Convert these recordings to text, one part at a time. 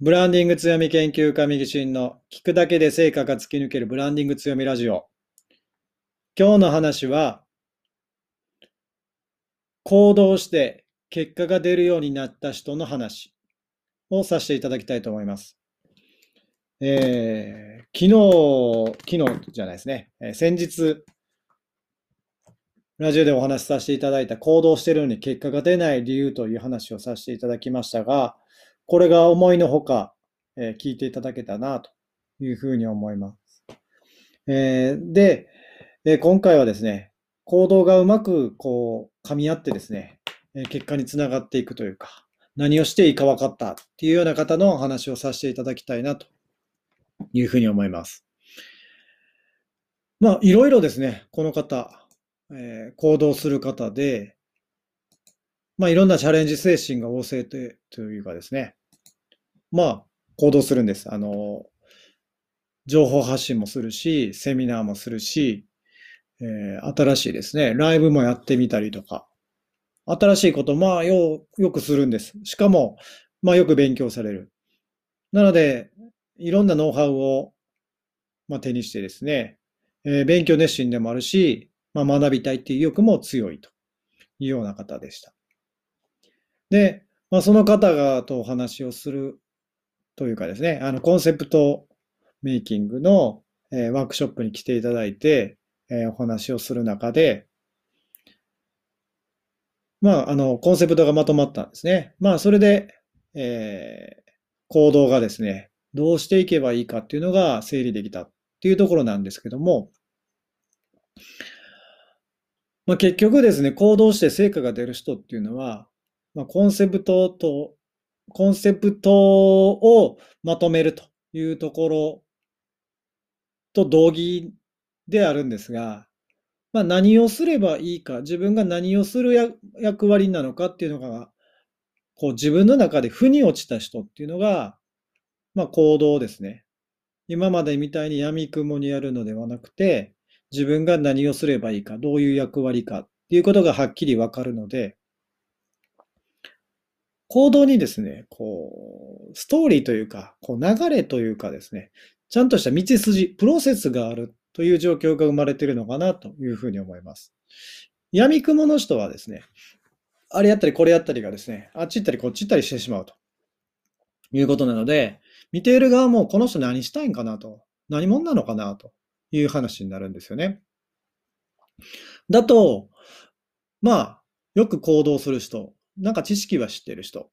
ブランディング強み研究家右進の聞くだけで成果が突き抜けるブランディング強みラジオ。今日の話は、行動して結果が出るようになった人の話をさせていただきたいと思います。えー、昨日、昨日じゃないですね、えー、先日、ラジオでお話しさせていただいた行動してるのに結果が出ない理由という話をさせていただきましたが、これが思いのほか、えー、聞いていただけたなというふうに思います。えー、で、えー、今回はですね、行動がうまくこう噛み合ってですね、え結果につながっていくというか、何をしていいか分かったっていうような方のお話をさせていただきたいなというふうに思います。まあ、いろいろですね、この方、えー、行動する方で、まあ、いろんなチャレンジ精神が旺盛というかですね、まあ、行動するんです。あの、情報発信もするし、セミナーもするし、えー、新しいですね、ライブもやってみたりとか、新しいこと、まあ、よ、よくするんです。しかも、まあ、よく勉強される。なので、いろんなノウハウを、まあ、手にしてですね、えー、勉強熱心でもあるし、まあ、学びたいっていう意欲も強いというような方でした。で、まあ、その方がとお話をするというかですね、あの、コンセプトメイキングの、えー、ワークショップに来ていただいて、えー、お話をする中で、まあ、あの、コンセプトがまとまったんですね。まあ、それで、えー、行動がですね、どうしていけばいいかっていうのが整理できたっていうところなんですけども、まあ、結局ですね、行動して成果が出る人っていうのは、まあ、コンセプトと、コンセプトをまとめるというところと同義であるんですが、まあ、何をすればいいか、自分が何をする役割なのかっていうのが、こう自分の中で負に落ちた人っていうのが、まあ、行動ですね。今までみたいに闇雲にやるのではなくて、自分が何をすればいいか、どういう役割かっていうことがはっきりわかるので、行動にですね、こう、ストーリーというか、こう流れというかですね、ちゃんとした道筋、プロセスがあるという状況が生まれているのかなというふうに思います。闇雲の人はですね、あれやったりこれやったりがですね、あっち行ったりこっち行ったりしてしまうということなので、見ている側もこの人何したいんかなと、何者なのかなという話になるんですよね。だと、まあ、よく行動する人、なんか知識は知ってる人、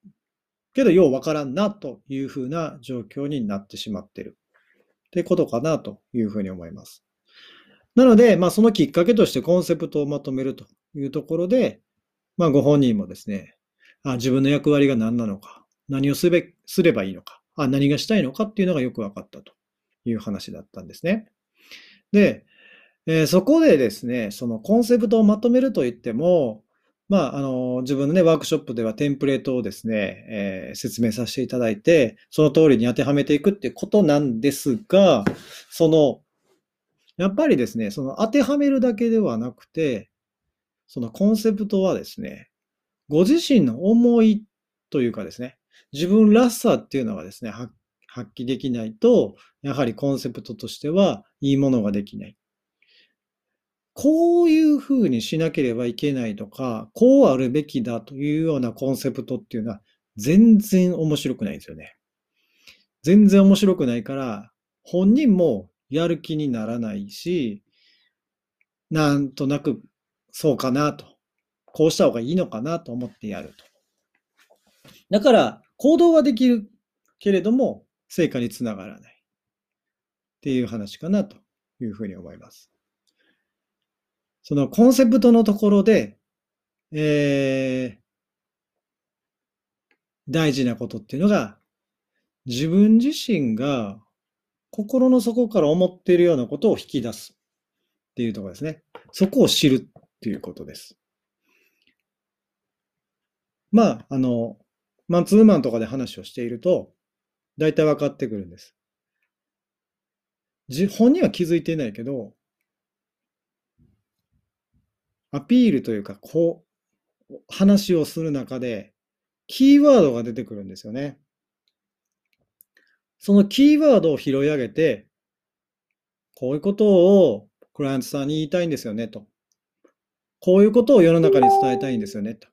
けどようわからんなというふうな状況になってしまってる。ってことかなというふうに思います。なので、まあそのきっかけとしてコンセプトをまとめるというところで、まあご本人もですね、あ自分の役割が何なのか、何をすべすればいいのか、あ何がしたいのかっていうのがよく分かったという話だったんですね。で、えー、そこでですね、そのコンセプトをまとめるといっても、まあ、あの、自分のね、ワークショップではテンプレートをですね、えー、説明させていただいて、その通りに当てはめていくっていうことなんですが、その、やっぱりですね、その当てはめるだけではなくて、そのコンセプトはですね、ご自身の思いというかですね、自分らしさっていうのがですね、発揮できないと、やはりコンセプトとしてはいいものができない。こういうふうにしなければいけないとか、こうあるべきだというようなコンセプトっていうのは全然面白くないんですよね。全然面白くないから、本人もやる気にならないし、なんとなくそうかなと、こうした方がいいのかなと思ってやると。だから、行動はできるけれども、成果につながらない。っていう話かなというふうに思います。そのコンセプトのところで、えー、大事なことっていうのが、自分自身が心の底から思っているようなことを引き出すっていうところですね。そこを知るっていうことです。まあ、あの、マンツーマンとかで話をしていると、大体分かってくるんです。本人は気づいていないけど、アピールというか、こう、話をする中で、キーワードが出てくるんですよね。そのキーワードを拾い上げて、こういうことをクライアントさんに言いたいんですよねと。こういうことを世の中に伝えたいんですよねと。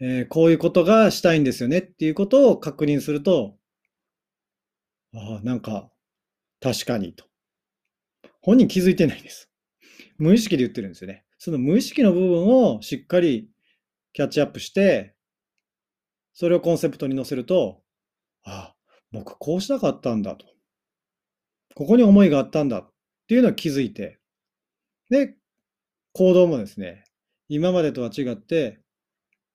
えー、こういうことがしたいんですよねっていうことを確認すると、ああ、なんか、確かにと。本人気づいてないです。無意識で言ってるんですよね。その無意識の部分をしっかりキャッチアップして、それをコンセプトに載せると、ああ、僕こうしたかったんだと。ここに思いがあったんだっていうのを気づいて、で、行動もですね、今までとは違って、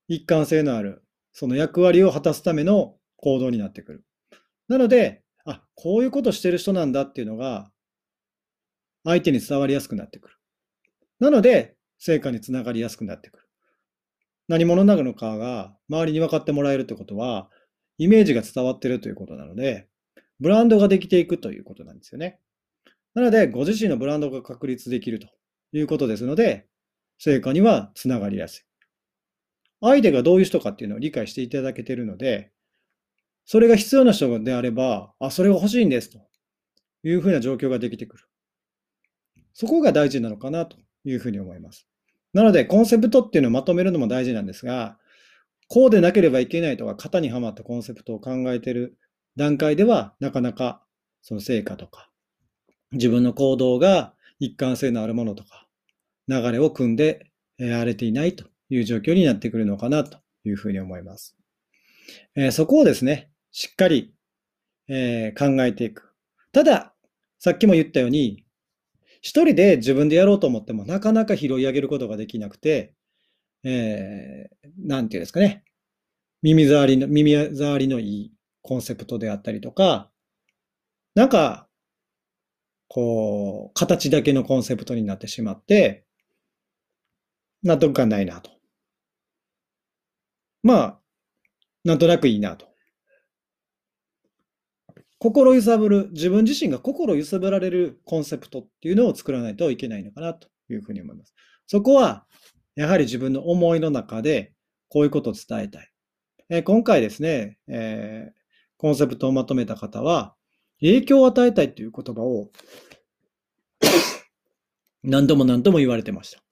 一貫性のある、その役割を果たすための行動になってくる。なので、あ、こういうことしてる人なんだっていうのが、相手に伝わりやすくなってくる。なので、成果につながりやすくなってくる。何者なのかが周りに分かってもらえるってことは、イメージが伝わってるということなので、ブランドができていくということなんですよね。なので、ご自身のブランドが確立できるということですので、成果にはつながりやすい。相手がどういう人かっていうのを理解していただけているので、それが必要な人であれば、あ、それが欲しいんですというふうな状況ができてくる。そこが大事なのかなというふうに思います。なので、コンセプトっていうのをまとめるのも大事なんですが、こうでなければいけないとか、型にはまったコンセプトを考えている段階では、なかなかその成果とか、自分の行動が一貫性のあるものとか、流れを組んで荒れていないという状況になってくるのかなというふうに思います。えー、そこをですね、しっかり、えー、考えていく。ただ、さっきも言ったように、一人で自分でやろうと思ってもなかなか拾い上げることができなくて、えー、なんていうんですかね。耳障りの、耳障りのいいコンセプトであったりとか、なんか、こう、形だけのコンセプトになってしまって、納得感ないなと。まあ、なんとなくいいなと。心揺さぶる、自分自身が心揺さぶられるコンセプトっていうのを作らないといけないのかなというふうに思います。そこは、やはり自分の思いの中で、こういうことを伝えたい。えー、今回ですね、えー、コンセプトをまとめた方は、影響を与えたいという言葉を 何度も何度も言われてました。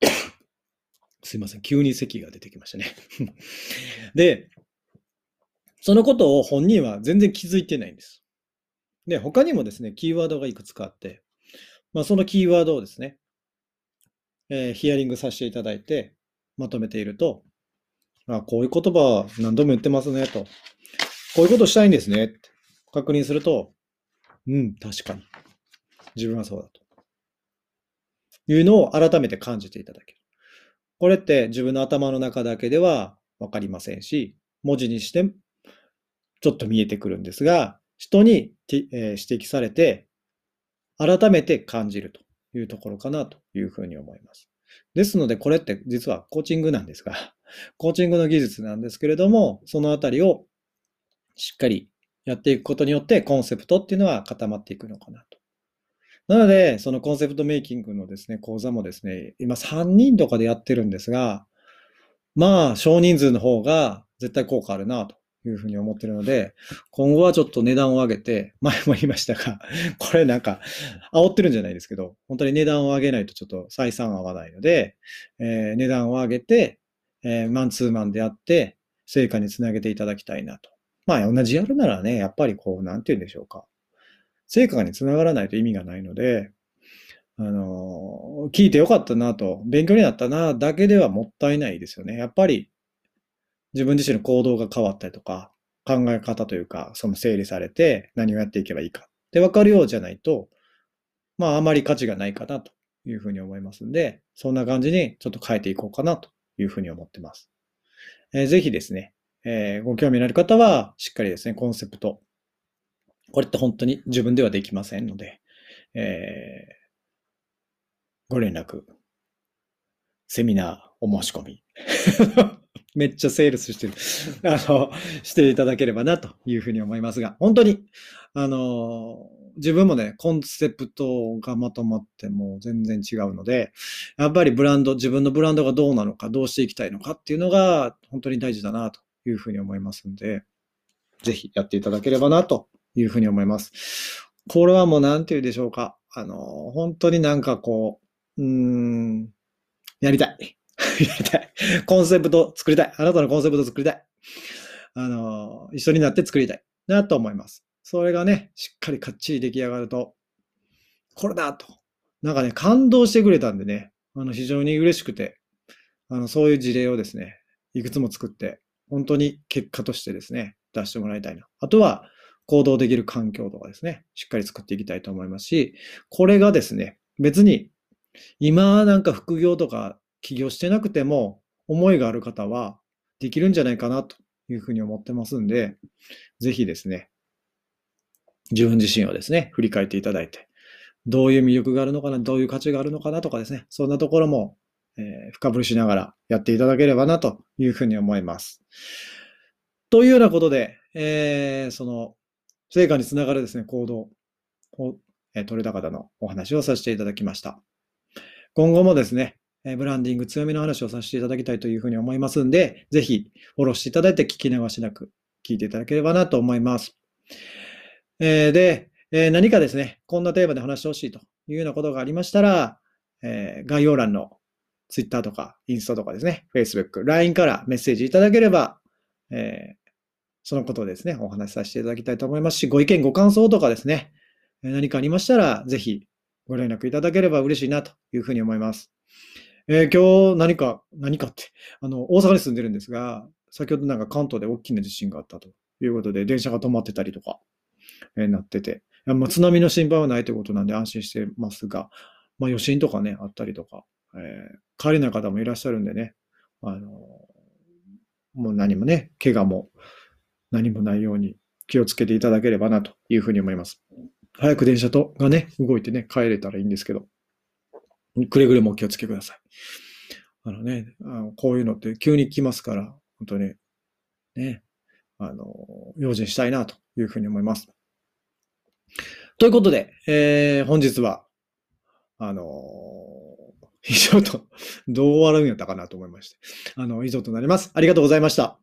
すいません。急に咳が出てきましたね で、そのことを本人は全然気づいてないんです。で、他にもですね、キーワードがいくつかあって、まあ、そのキーワードをですね、えー、ヒアリングさせていただいて、まとめていると、あ、こういう言葉何度も言ってますね、と。こういうことしたいんですね、って確認すると、うん、確かに。自分はそうだと。いうのを改めて感じていただける。これって自分の頭の中だけではわかりませんし、文字にしてちょっと見えてくるんですが、人に、え指摘されて、改めて感じるというところかなというふうに思います。ですので、これって実はコーチングなんですが、コーチングの技術なんですけれども、そのあたりをしっかりやっていくことによって、コンセプトっていうのは固まっていくのかなと。なので、そのコンセプトメイキングのですね、講座もですね、今3人とかでやってるんですが、まあ、少人数の方が絶対効果あるなというふうに思ってるので、今後はちょっと値段を上げて、前も言いましたが、これなんか、煽ってるんじゃないですけど、本当に値段を上げないとちょっと採算合わないので、えー、値段を上げて、えー、マンツーマンでやって、成果につなげていただきたいなと。まあ、同じやるならね、やっぱりこう、なんて言うんでしょうか。成果につながらないと意味がないので、あの、聞いてよかったなと、勉強になったな、だけではもったいないですよね。やっぱり、自分自身の行動が変わったりとか、考え方というか、その整理されて何をやっていけばいいかって分かるようじゃないと、まああまり価値がないかなというふうに思いますんで、そんな感じにちょっと変えていこうかなというふうに思ってます。えー、ぜひですね、えー、ご興味のある方は、しっかりですね、コンセプト。これって本当に自分ではできませんので、えー、ご連絡、セミナーお申し込み。めっちゃセールスしてる あの、していただければなというふうに思いますが、本当に、あの、自分もね、コンセプトがまとまっても全然違うので、やっぱりブランド、自分のブランドがどうなのか、どうしていきたいのかっていうのが本当に大事だなというふうに思いますんで、ぜひやっていただければな、というふうに思います。これはもうなんて言うでしょうか。あの、本当になんかこう、うーん、やりたい。やりたい。コンセプト作りたい。あなたのコンセプト作りたい。あの、一緒になって作りたい。なと思います。それがね、しっかりかっちり出来上がると、これだと。なんかね、感動してくれたんでね、あの、非常に嬉しくて、あの、そういう事例をですね、いくつも作って、本当に結果としてですね、出してもらいたいな。あとは、行動できる環境とかですね、しっかり作っていきたいと思いますし、これがですね、別に、今なんか副業とか起業してなくても、思いがある方はできるんじゃないかなというふうに思ってますんで、ぜひですね、自分自身をですね、振り返っていただいて、どういう魅力があるのかな、どういう価値があるのかなとかですね、そんなところも、え、深掘りしながらやっていただければなというふうに思います。というようなことで、えー、その、成果につながるですね、行動を、えー、取れた方のお話をさせていただきました。今後もですね、えブランディング強めの話をさせていただきたいというふうに思いますんで、ぜひフォローしていただいて聞き流しなく聞いていただければなと思います。えー、で、えー、何かですね、こんなテーマで話してほしいというようなことがありましたら、えー、概要欄の Twitter とかインスタとかですね、Facebook、LINE からメッセージいただければ、えそのことをですね、お話しさせていただきたいと思いますし、ご意見、ご感想とかですね、何かありましたら、ぜひご連絡いただければ嬉しいなというふうに思います。えー、今日何か、何かって、あの、大阪に住んでるんですが、先ほどなんか関東で大きな地震があったということで、電車が止まってたりとか、えー、なってて、まあ、津波の心配はないということなんで安心してますが、まあ、余震とかね、あったりとか、えー、帰れない方もいらっしゃるんでね、あのもう何もね、怪我も何もないように気をつけていただければなというふうに思います。早く電車とがね、動いてね、帰れたらいいんですけど、くれぐれもお気をつけください。あのね、あのこういうのって急に来ますから、本当に、ね、あの、用心したいなというふうに思います。ということで、えー、本日は、あの以上と、どう終わるんやったかなと思いまして、あの、以上となります。ありがとうございました。